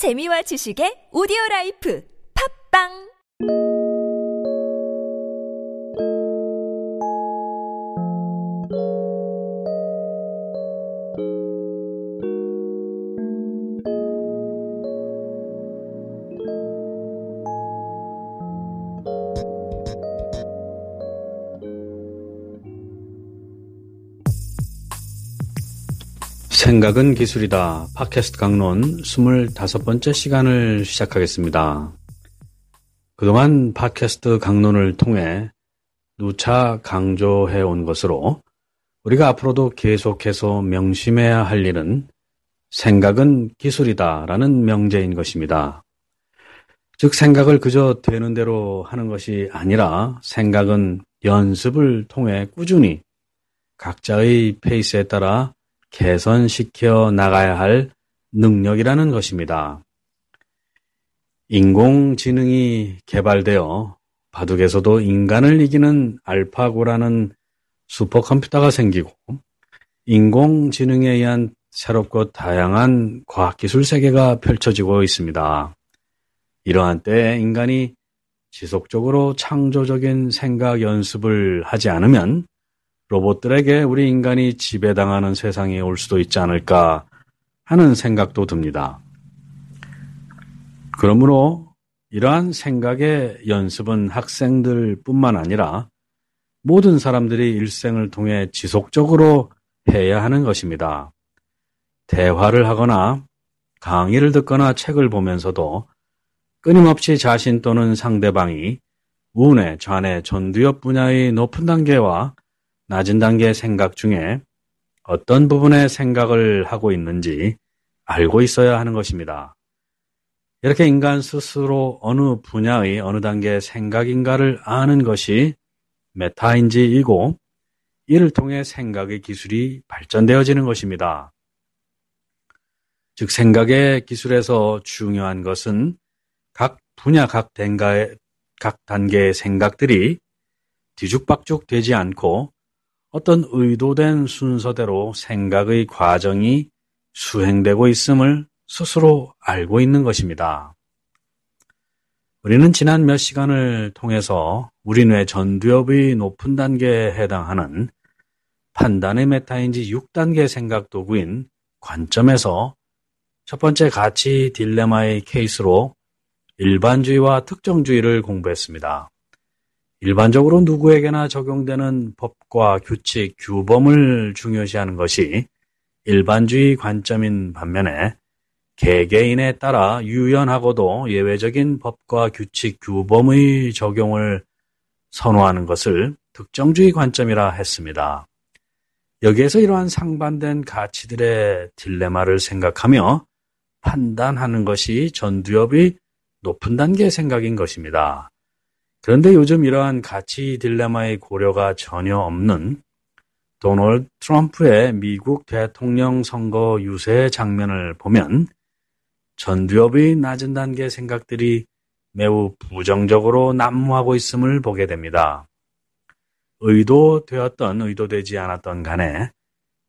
재미와 지식의 오디오 라이프. 팝빵 생각은 기술이다. 팟캐스트 강론 25번째 시간을 시작하겠습니다. 그동안 팟캐스트 강론을 통해 누차 강조해 온 것으로 우리가 앞으로도 계속해서 명심해야 할 일은 생각은 기술이다 라는 명제인 것입니다. 즉, 생각을 그저 되는 대로 하는 것이 아니라 생각은 연습을 통해 꾸준히 각자의 페이스에 따라 개선시켜 나가야 할 능력이라는 것입니다. 인공지능이 개발되어 바둑에서도 인간을 이기는 알파고라는 슈퍼컴퓨터가 생기고 인공지능에 의한 새롭고 다양한 과학기술 세계가 펼쳐지고 있습니다. 이러한 때에 인간이 지속적으로 창조적인 생각 연습을 하지 않으면 로봇들에게 우리 인간이 지배당하는 세상이 올 수도 있지 않을까 하는 생각도 듭니다. 그러므로 이러한 생각의 연습은 학생들 뿐만 아니라 모든 사람들이 일생을 통해 지속적으로 해야 하는 것입니다. 대화를 하거나 강의를 듣거나 책을 보면서도 끊임없이 자신 또는 상대방이 우뇌, 좌뇌, 전두엽 분야의 높은 단계와 낮은 단계의 생각 중에 어떤 부분의 생각을 하고 있는지 알고 있어야 하는 것입니다. 이렇게 인간 스스로 어느 분야의 어느 단계의 생각인가를 아는 것이 메타인지이고 이를 통해 생각의 기술이 발전되어지는 것입니다. 즉 생각의 기술에서 중요한 것은 각 분야 각 단계의, 각 단계의 생각들이 뒤죽박죽 되지 않고 어떤 의도된 순서대로 생각의 과정이 수행되고 있음을 스스로 알고 있는 것입니다. 우리는 지난 몇 시간을 통해서 우리 뇌 전두엽의 높은 단계에 해당하는 판단의 메타인지 6단계 생각 도구인 관점에서 첫 번째 가치 딜레마의 케이스로 일반주의와 특정주의를 공부했습니다. 일반적으로 누구에게나 적용되는 법과 규칙, 규범을 중요시하는 것이 일반주의 관점인 반면에 개개인에 따라 유연하고도 예외적인 법과 규칙, 규범의 적용을 선호하는 것을 특정주의 관점이라 했습니다. 여기에서 이러한 상반된 가치들의 딜레마를 생각하며 판단하는 것이 전두엽이 높은 단계의 생각인 것입니다. 그런데 요즘 이러한 가치 딜레마의 고려가 전혀 없는 도널드 트럼프의 미국 대통령 선거 유세 장면을 보면 전두엽의 낮은 단계 생각들이 매우 부정적으로 난무하고 있음을 보게 됩니다. 의도되었던 의도되지 않았던 간에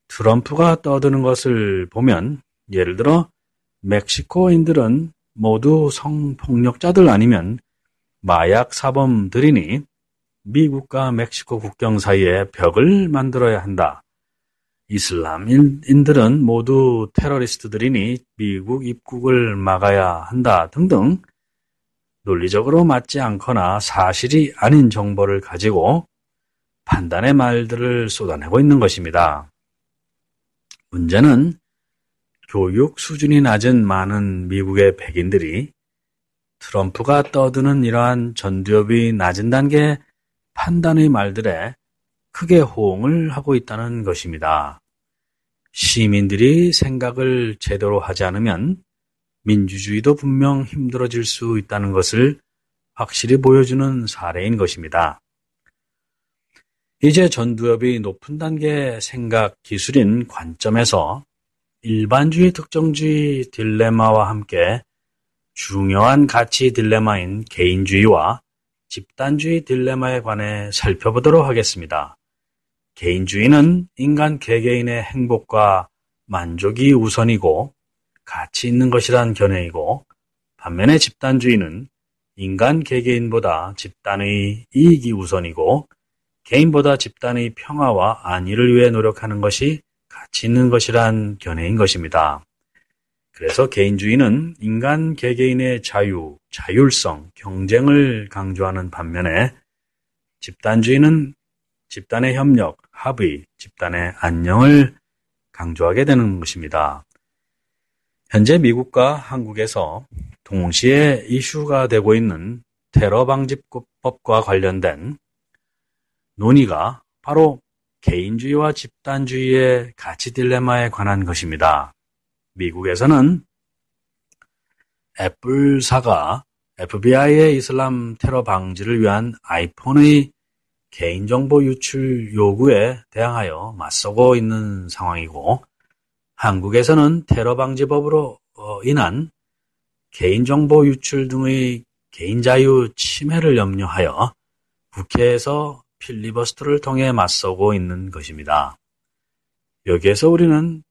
트럼프가 떠드는 것을 보면 예를 들어 멕시코인들은 모두 성폭력자들 아니면 마약 사범들이니 미국과 멕시코 국경 사이에 벽을 만들어야 한다. 이슬람인들은 모두 테러리스트들이니 미국 입국을 막아야 한다 등등 논리적으로 맞지 않거나 사실이 아닌 정보를 가지고 판단의 말들을 쏟아내고 있는 것입니다. 문제는 교육 수준이 낮은 많은 미국의 백인들이 트럼프가 떠드는 이러한 전두엽이 낮은 단계 판단의 말들에 크게 호응을 하고 있다는 것입니다. 시민들이 생각을 제대로 하지 않으면 민주주의도 분명 힘들어질 수 있다는 것을 확실히 보여주는 사례인 것입니다. 이제 전두엽이 높은 단계 생각 기술인 관점에서 일반주의 특정주의 딜레마와 함께 중요한 가치 딜레마인 개인주의와 집단주의 딜레마에 관해 살펴보도록 하겠습니다. 개인주의는 인간 개개인의 행복과 만족이 우선이고 가치 있는 것이란 견해이고 반면에 집단주의는 인간 개개인보다 집단의 이익이 우선이고 개인보다 집단의 평화와 안위를 위해 노력하는 것이 가치 있는 것이란 견해인 것입니다. 그래서 개인주의는 인간 개개인의 자유, 자율성, 경쟁을 강조하는 반면에 집단주의는 집단의 협력, 합의, 집단의 안녕을 강조하게 되는 것입니다. 현재 미국과 한국에서 동시에 이슈가 되고 있는 테러 방지법과 관련된 논의가 바로 개인주의와 집단주의의 가치 딜레마에 관한 것입니다. 미국에서는 애플사가 FBI의 이슬람 테러 방지를 위한 아이폰의 개인정보 유출 요구에 대항하여 맞서고 있는 상황이고 한국에서는 테러 방지법으로 어, 인한 개인정보 유출 등의 개인자유 침해를 염려하여 국회에서 필리버스터를 통해 맞서고 있는 것입니다. 여기에서 우리는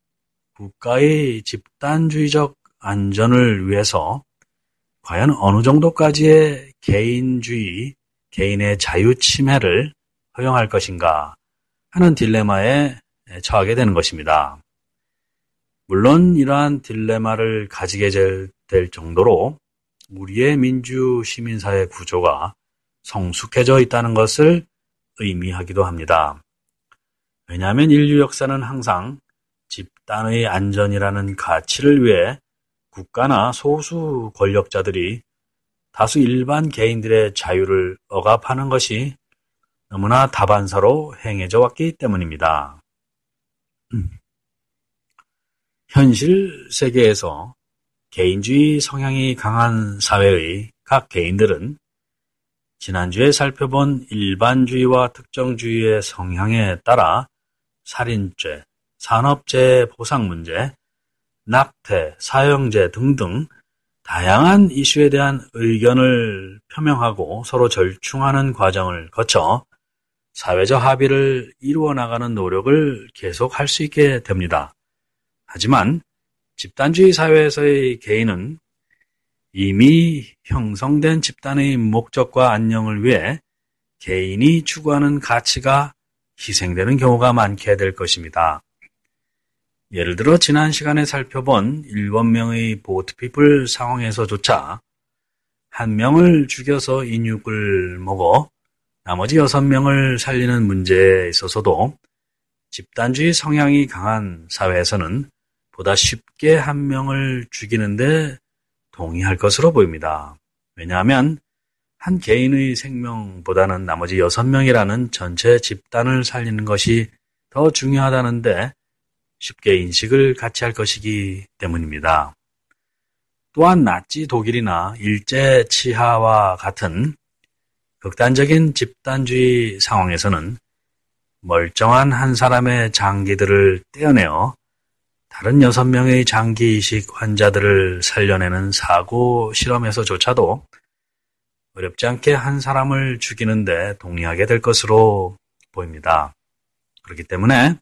국가의 집단주의적 안전을 위해서 과연 어느 정도까지의 개인주의, 개인의 자유 침해를 허용할 것인가 하는 딜레마에 처하게 되는 것입니다. 물론 이러한 딜레마를 가지게 될 정도로 우리의 민주 시민사회 구조가 성숙해져 있다는 것을 의미하기도 합니다. 왜냐하면 인류 역사는 항상 집단의 안전이라는 가치를 위해 국가나 소수 권력자들이 다수 일반 개인들의 자유를 억압하는 것이 너무나 다반사로 행해져 왔기 때문입니다. 현실 세계에서 개인주의 성향이 강한 사회의 각 개인들은 지난주에 살펴본 일반주의와 특정주의의 성향에 따라 살인죄, 산업재해 보상 문제, 낙태, 사형제 등등 다양한 이슈에 대한 의견을 표명하고 서로 절충하는 과정을 거쳐 사회적 합의를 이루어 나가는 노력을 계속할 수 있게 됩니다. 하지만 집단주의 사회에서의 개인은 이미 형성된 집단의 목적과 안녕을 위해 개인이 추구하는 가치가 희생되는 경우가 많게 될 것입니다. 예를 들어 지난 시간에 살펴본 7명의 보트피플 상황에서조차 한 명을 죽여서 인육을 먹어 나머지 6명을 살리는 문제에 있어서도 집단주의 성향이 강한 사회에서는 보다 쉽게 한 명을 죽이는데 동의할 것으로 보입니다. 왜냐하면 한 개인의 생명보다는 나머지 6명이라는 전체 집단을 살리는 것이 더 중요하다는데 쉽게 인식을 같이 할 것이기 때문입니다. 또한 나치 독일이나 일제 치하와 같은 극단적인 집단주의 상황에서는 멀쩡한 한 사람의 장기들을 떼어내어 다른 여섯 명의 장기 이식 환자들을 살려내는 사고 실험에서조차도 어렵지 않게 한 사람을 죽이는데 동의하게 될 것으로 보입니다. 그렇기 때문에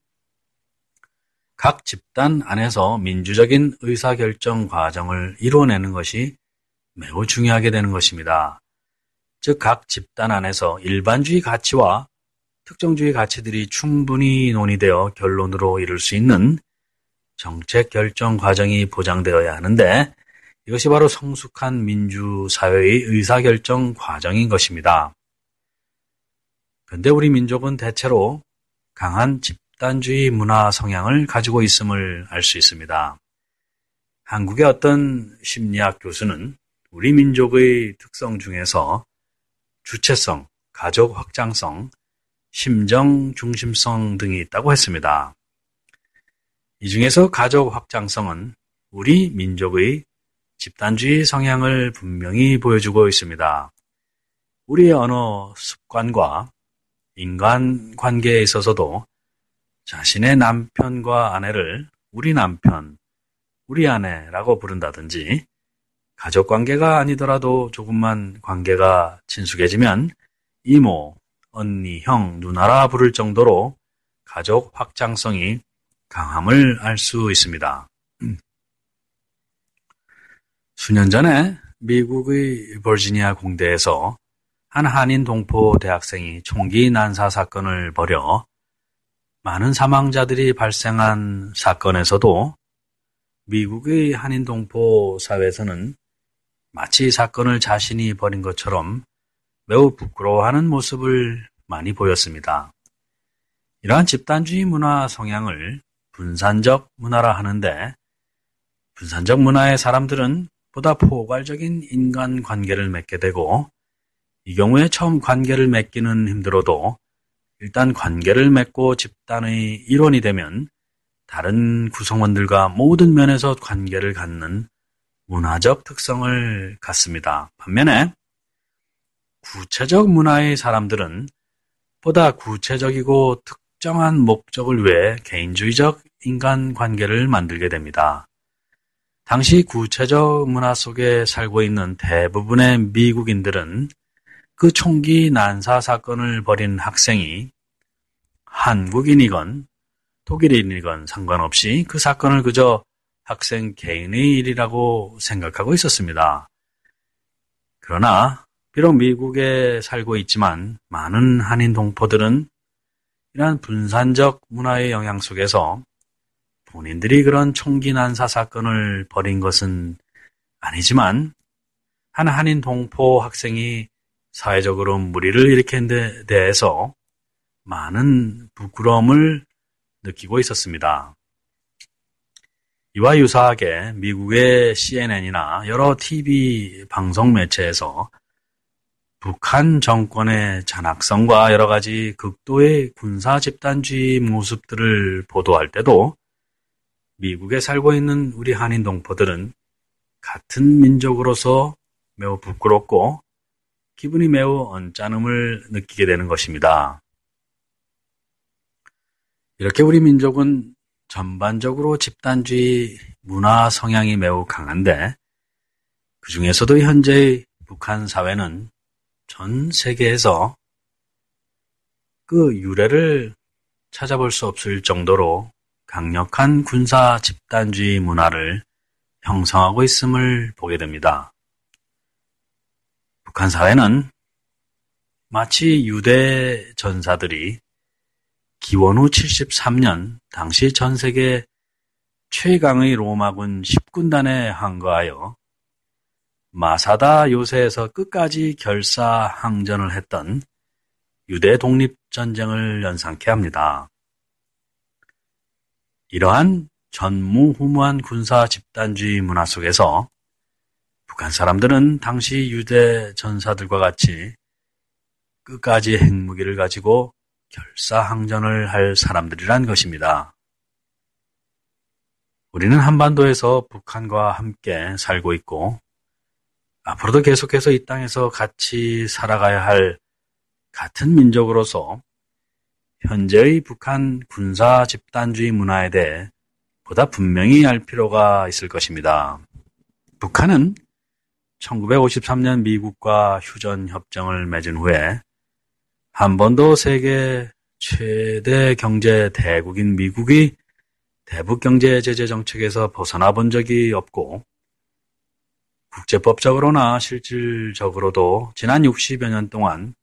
각 집단 안에서 민주적인 의사결정 과정을 이루어내는 것이 매우 중요하게 되는 것입니다. 즉, 각 집단 안에서 일반주의 가치와 특정주의 가치들이 충분히 논의되어 결론으로 이룰 수 있는 정책 결정 과정이 보장되어야 하는데 이것이 바로 성숙한 민주사회의 의사결정 과정인 것입니다. 그런데 우리 민족은 대체로 강한 집 집단주의 문화 성향을 가지고 있음을 알 수 있습니다. 한국의 어떤 심리학 교수는 우리 민족의 특성 중에서 주체성, 가족 확장성, 심정 중심성 등이 있다고 했습니다. 이 중에서 가족 확장성은 우리 민족의 집단주의 성향을 분명히 보여주고 있습니다. 우리의 언어 습관과 인간 관계에 있어서도 자신의 남편과 아내를 우리 남편, 우리 아내라고 부른다든지 가족 관계가 아니더라도 조금만 관계가 친숙해지면 이모, 언니, 형, 누나라 부를 정도로 가족 확장성이 강함을 알 수 있습니다. 수년 전에 미국의 버지니아 공대에서 한 한인 동포 대학생이 총기 난사 사건을 벌여 많은 사망자들이 발생한 사건에서도 미국의 한인 동포 사회에서는 마치 사건을 자신이 벌인 것처럼 매우 부끄러워하는 모습을 많이 보였습니다. 이러한 집단주의 문화 성향을 분산적 문화라 하는데 분산적 문화의 사람들은 보다 포괄적인 인간 관계를 맺게 되고 이 경우에 처음 관계를 맺기는 힘들어도 일단 관계를 맺고 집단의 일원이 되면 다른 구성원들과 모든 면에서 관계를 갖는 문화적 특성을 갖습니다. 반면에 구체적 문화의 사람들은 보다 구체적이고 특정한 목적을 위해 개인주의적 인간 관계를 만들게 됩니다. 당시 구체적 문화 속에 살고 있는 대부분의 미국인들은 그 총기 난사 사건을 벌인 학생이 한국인이건 독일인이건 상관없이 그 사건을 그저 학생 개인의 일이라고 생각하고 있었습니다. 그러나 비록 미국에 살고 있지만 많은 한인 동포들은 이러한 분산적 문화의 영향 속에서 본인들이 그런 총기 난사 사건을 벌인 것은 아니지만 한 한인 동포 학생이 사회적으로 무리를 일으킨 데 대해서 많은 부끄러움을 느끼고 있었습니다. 이와 유사하게 미국의 CNN이나 여러 TV 방송 매체에서 북한 정권의 잔악성과 여러 가지 극도의 군사 집단주의 모습들을 보도할 때도 미국에 살고 있는 우리 한인 동포들은 같은 민족으로서 매우 부끄럽고 기분이 매우 언짢음을 느끼게 되는 것입니다. 이렇게 우리 민족은 전반적으로 집단주의 문화 성향이 매우 강한데 그 중에서도 현재의 북한 사회는 전 세계에서 그 유래를 찾아볼 수 없을 정도로 강력한 군사 집단주의 문화를 형성하고 있음을 보게 됩니다. 북한 사회는 마치 유대 전사들이 기원 후 73년 당시 전 세계 최강의 로마군 10군단에 항거하여 마사다 요새에서 끝까지 결사항전을 했던 유대 독립전쟁을 연상케 합니다. 이러한 전무후무한 군사 집단주의 문화 속에서 북한 사람들은 당시 유대 전사들과 같이 끝까지 핵무기를 가지고 결사항전을 할 사람들이란 것입니다. 우리는 한반도에서 북한과 함께 살고 있고 앞으로도 계속해서 이 땅에서 같이 살아가야 할 같은 민족으로서 현재의 북한 군사 집단주의 문화에 대해 보다 분명히 알 필요가 있을 것입니다. 북한은 1953년 미국과 휴전 협정을 맺은 후에 한 번도 세계 최대 경제 대국인 미국이 대북 경제 제재 정책에서 벗어나 본 적이 없고 국제법적으로나 실질적으로도 지난 60여 년 동안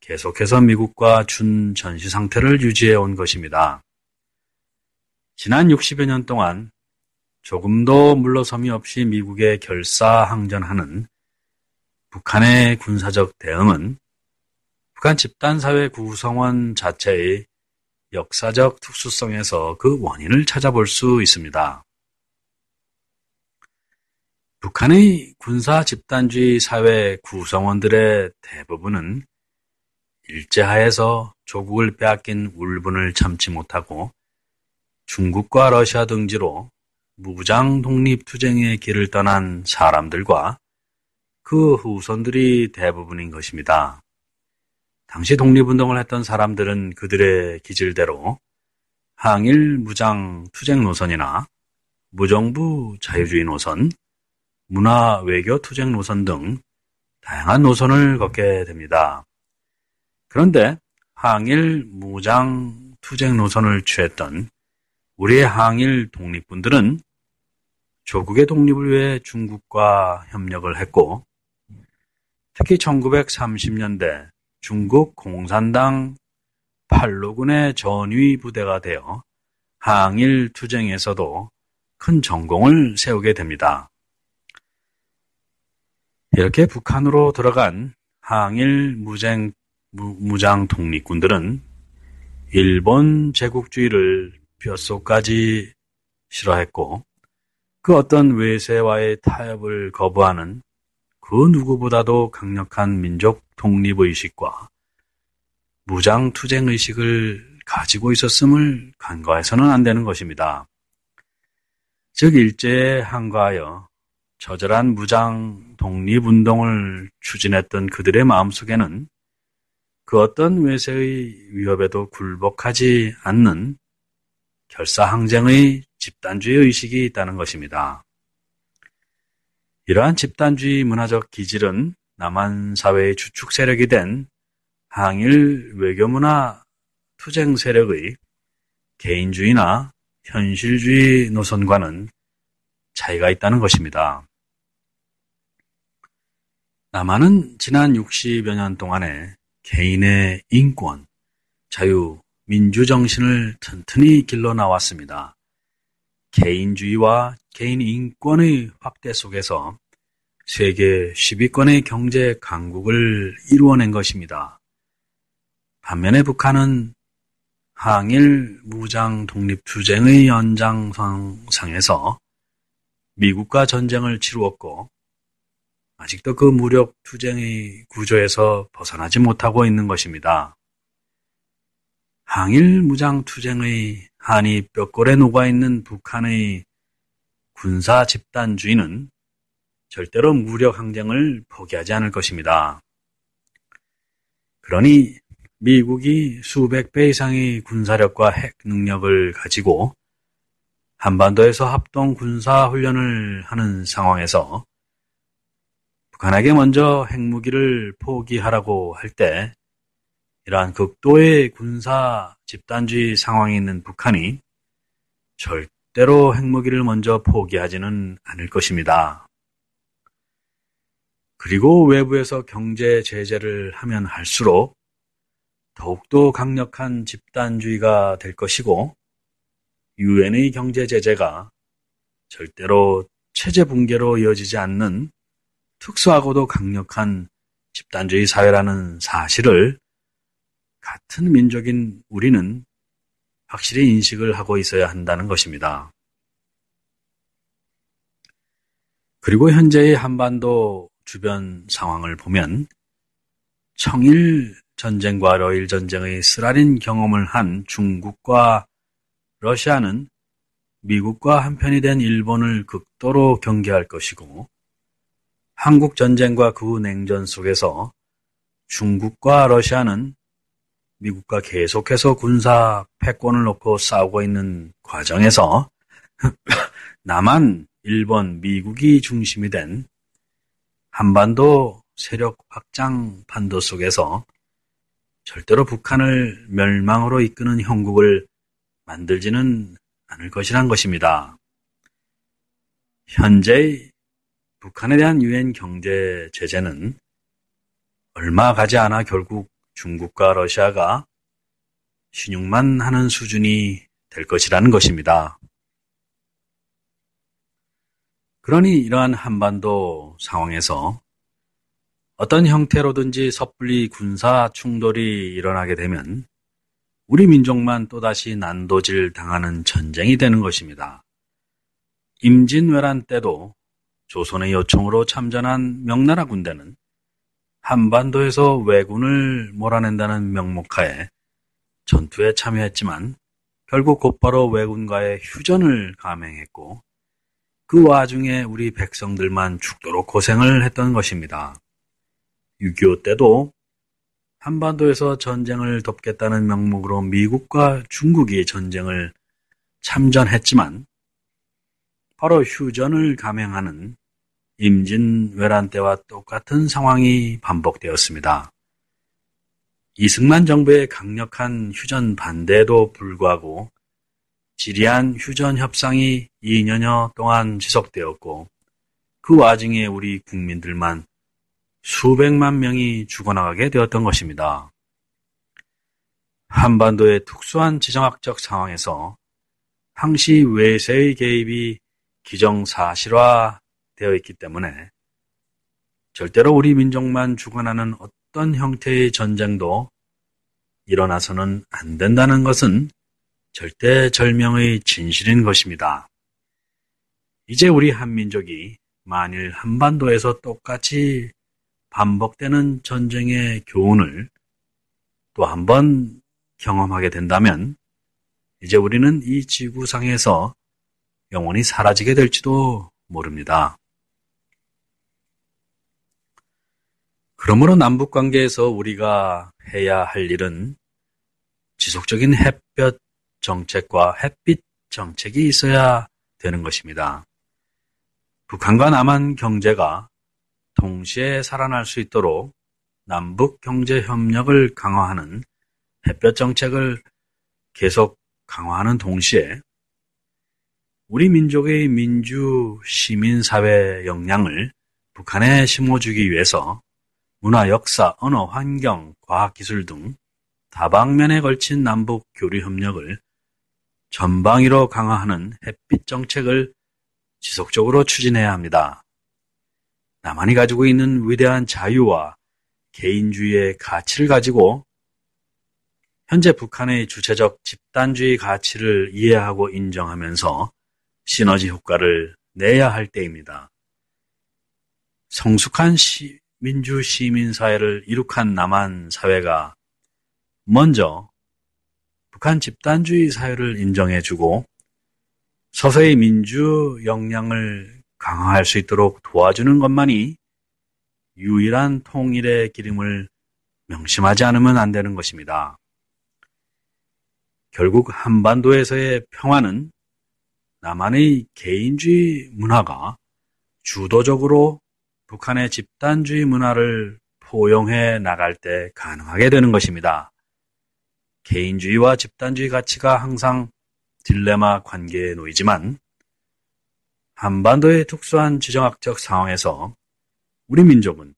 계속해서 미국과 준 전시 상태를 유지해 온 것입니다. 지난 60여 년 동안 조금도 물러섬이 없이 미국에 결사항전하는 북한의 군사적 대응은 북한 집단사회 구성원 자체의 역사적 특수성에서 그 원인을 찾아볼 수 있습니다. 북한의 군사 집단주의 사회 구성원들의 대부분은 일제하에서 조국을 빼앗긴 울분을 참지 못하고 중국과 러시아 등지로 무장 독립투쟁의 길을 떠난 사람들과 그 후손들이 대부분인 것입니다. 당시 독립운동을 했던 사람들은 그들의 기질대로 항일 무장 투쟁 노선이나 무정부 자유주의 노선, 문화 외교 투쟁 노선 등 다양한 노선을 걷게 됩니다. 그런데 항일 무장 투쟁 노선을 취했던 우리의 항일 독립군들은 조국의 독립을 위해 중국과 협력을 했고 특히 1930년대 중국 공산당 팔로군의 전위 부대가 되어 항일 투쟁에서도 큰 전공을 세우게 됩니다. 이렇게 북한으로 들어간 항일 무쟁, 무, 장 독립군들은 일본 제국주의를 뼛속까지 싫어했고 그 어떤 외세와의 타협을 거부하는 그 누구보다도 강력한 민족 독립의식과 무장투쟁의식을 가지고 있었음을 간과해서는 안 되는 것입니다. 즉 일제에 항거하여 처절한 무장 독립운동을 추진했던 그들의 마음속에는 그 어떤 외세의 위협에도 굴복하지 않는 결사항쟁의 집단주의 의식이 있다는 것입니다. 이러한 집단주의 문화적 기질은 남한 사회의 주축 세력이 된 항일 외교문화 투쟁 세력의 개인주의나 현실주의 노선과는 차이가 있다는 것입니다. 남한은 지난 60여 년 동안에 개인의 인권, 자유, 민주 정신을 튼튼히 길러 나왔습니다. 개인주의와 개인 인권의 확대 속에서 세계 10위권의 경제 강국을 이루어낸 것입니다. 반면에 북한은 항일 무장 독립 투쟁의 연장선상에서 미국과 전쟁을 치루었고 아직도 그 무력 투쟁의 구조에서 벗어나지 못하고 있는 것입니다. 항일 무장 투쟁의 한이 뼈골에 녹아 있는 북한의 군사 집단주의는 절대로 무력 항쟁을 포기하지 않을 것입니다. 그러니 미국이 수백 배 이상의 군사력과 핵 능력을 가지고 한반도에서 합동 군사 훈련을 하는 상황에서 북한에게 먼저 핵무기를 포기하라고 할 때 이러한 극도의 군사 집단주의 상황에 있는 북한이 절대로 핵무기를 먼저 포기하지는 않을 것입니다. 그리고 외부에서 경제 제재를 하면 할수록 더욱더 강력한 집단주의가 될 것이고 유엔의 경제 제재가 절대로 체제 붕괴로 이어지지 않는 특수하고도 강력한 집단주의 사회라는 사실을 같은 민족인 우리는 확실히 인식을 하고 있어야 한다는 것입니다. 그리고 현재의 한반도 주변 상황을 보면 청일 전쟁과 러일 전쟁의 쓰라린 경험을 한 중국과 러시아는 미국과 한편이 된 일본을 극도로 경계할 것이고 한국 전쟁과 그 냉전 속에서 중국과 러시아는 미국과 계속해서 군사 패권을 놓고 싸우고 있는 과정에서 남한, 일본, 미국이 중심이 된 한반도 세력 확장 판도 속에서 절대로 북한을 멸망으로 이끄는 형국을 만들지는 않을 것이란 것입니다. 현재 북한에 대한 유엔 경제 제재는 얼마 가지 않아 결국 중국과 러시아가 신용만 하는 수준이 될 것이라는 것입니다. 그러니 이러한 한반도 상황에서 어떤 형태로든지 섣불리 군사 충돌이 일어나게 되면 우리 민족만 또다시 난도질 당하는 전쟁이 되는 것입니다. 임진왜란 때도 조선의 요청으로 참전한 명나라 군대는 한반도에서 왜군을 몰아낸다는 명목하에 전투에 참여했지만 결국 곧바로 왜군과의 휴전을 감행했고 그 와중에 우리 백성들만 죽도록 고생을 했던 것입니다. 6.25 때도 한반도에서 전쟁을 덮겠다는 명목으로 미국과 중국이 전쟁을 참전했지만 바로 휴전을 감행하는 임진 왜란 때와 똑같은 상황이 반복되었습니다. 이승만 정부의 강력한 휴전 반대에도 불구하고 지리한 휴전 협상이 2년여 동안 지속되었고 그 와중에 우리 국민들만 수백만 명이 죽어나가게 되었던 것입니다. 한반도의 특수한 지정학적 상황에서 항시 외세의 개입이 기정사실화 되어 있기 때문에 절대로 우리 민족만 죽어나는 어떤 형태의 전쟁도 일어나서는 안 된다는 것은 절대 절명의 진실인 것입니다. 이제 우리 한민족이 만일 한반도에서 똑같이 반복되는 전쟁의 교훈을 또 한 번 경험하게 된다면 이제 우리는 이 지구상에서 영원히 사라지게 될지도 모릅니다. 그러므로 남북 관계에서 우리가 해야 할 일은 지속적인 햇볕 정책과 햇빛 정책이 있어야 되는 것입니다. 북한과 남한 경제가 동시에 살아날 수 있도록 남북 경제 협력을 강화하는 햇볕 정책을 계속 강화하는 동시에 우리 민족의 민주 시민 사회 역량을 북한에 심어주기 위해서 문화, 역사, 언어, 환경, 과학 기술 등 다방면에 걸친 남북 교류 협력을 전방위로 강화하는 햇빛 정책을 지속적으로 추진해야 합니다. 남한이 가지고 있는 위대한 자유와 개인주의의 가치를 가지고 현재 북한의 주체적 집단주의 가치를 이해하고 인정하면서 시너지 효과를 내야 할 때입니다. 성숙한 시, 민주 시민 사회를 이룩한 남한 사회가 먼저 북한 집단주의 사회를 인정해주고 서서히 민주 역량을 강화할 수 있도록 도와주는 것만이 유일한 통일의 기름을 명심하지 않으면 안 되는 것입니다. 결국 한반도에서의 평화는 남한의 개인주의 문화가 주도적으로 북한의 집단주의 문화를 포용해 나갈 때 가능하게 되는 것입니다. 개인주의와 집단주의 가치가 항상 딜레마 관계에 놓이지만 한반도의 특수한 지정학적 상황에서 우리 민족은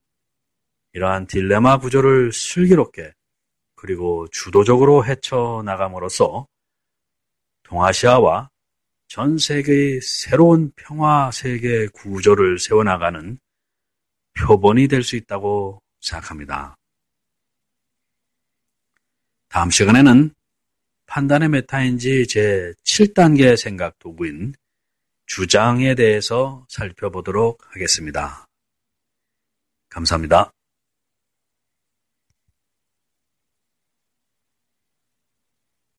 이러한 딜레마 구조를 슬기롭게 그리고 주도적으로 헤쳐나감으로써 동아시아와 전 세계의 새로운 평화 세계 구조를 세워나가는 표본이 될 수 있다고 생각합니다. 다음 시간에는 판단의 메타인지 제 7단계 생각 도구인 주장에 대해서 살펴보도록 하겠습니다. 감사합니다.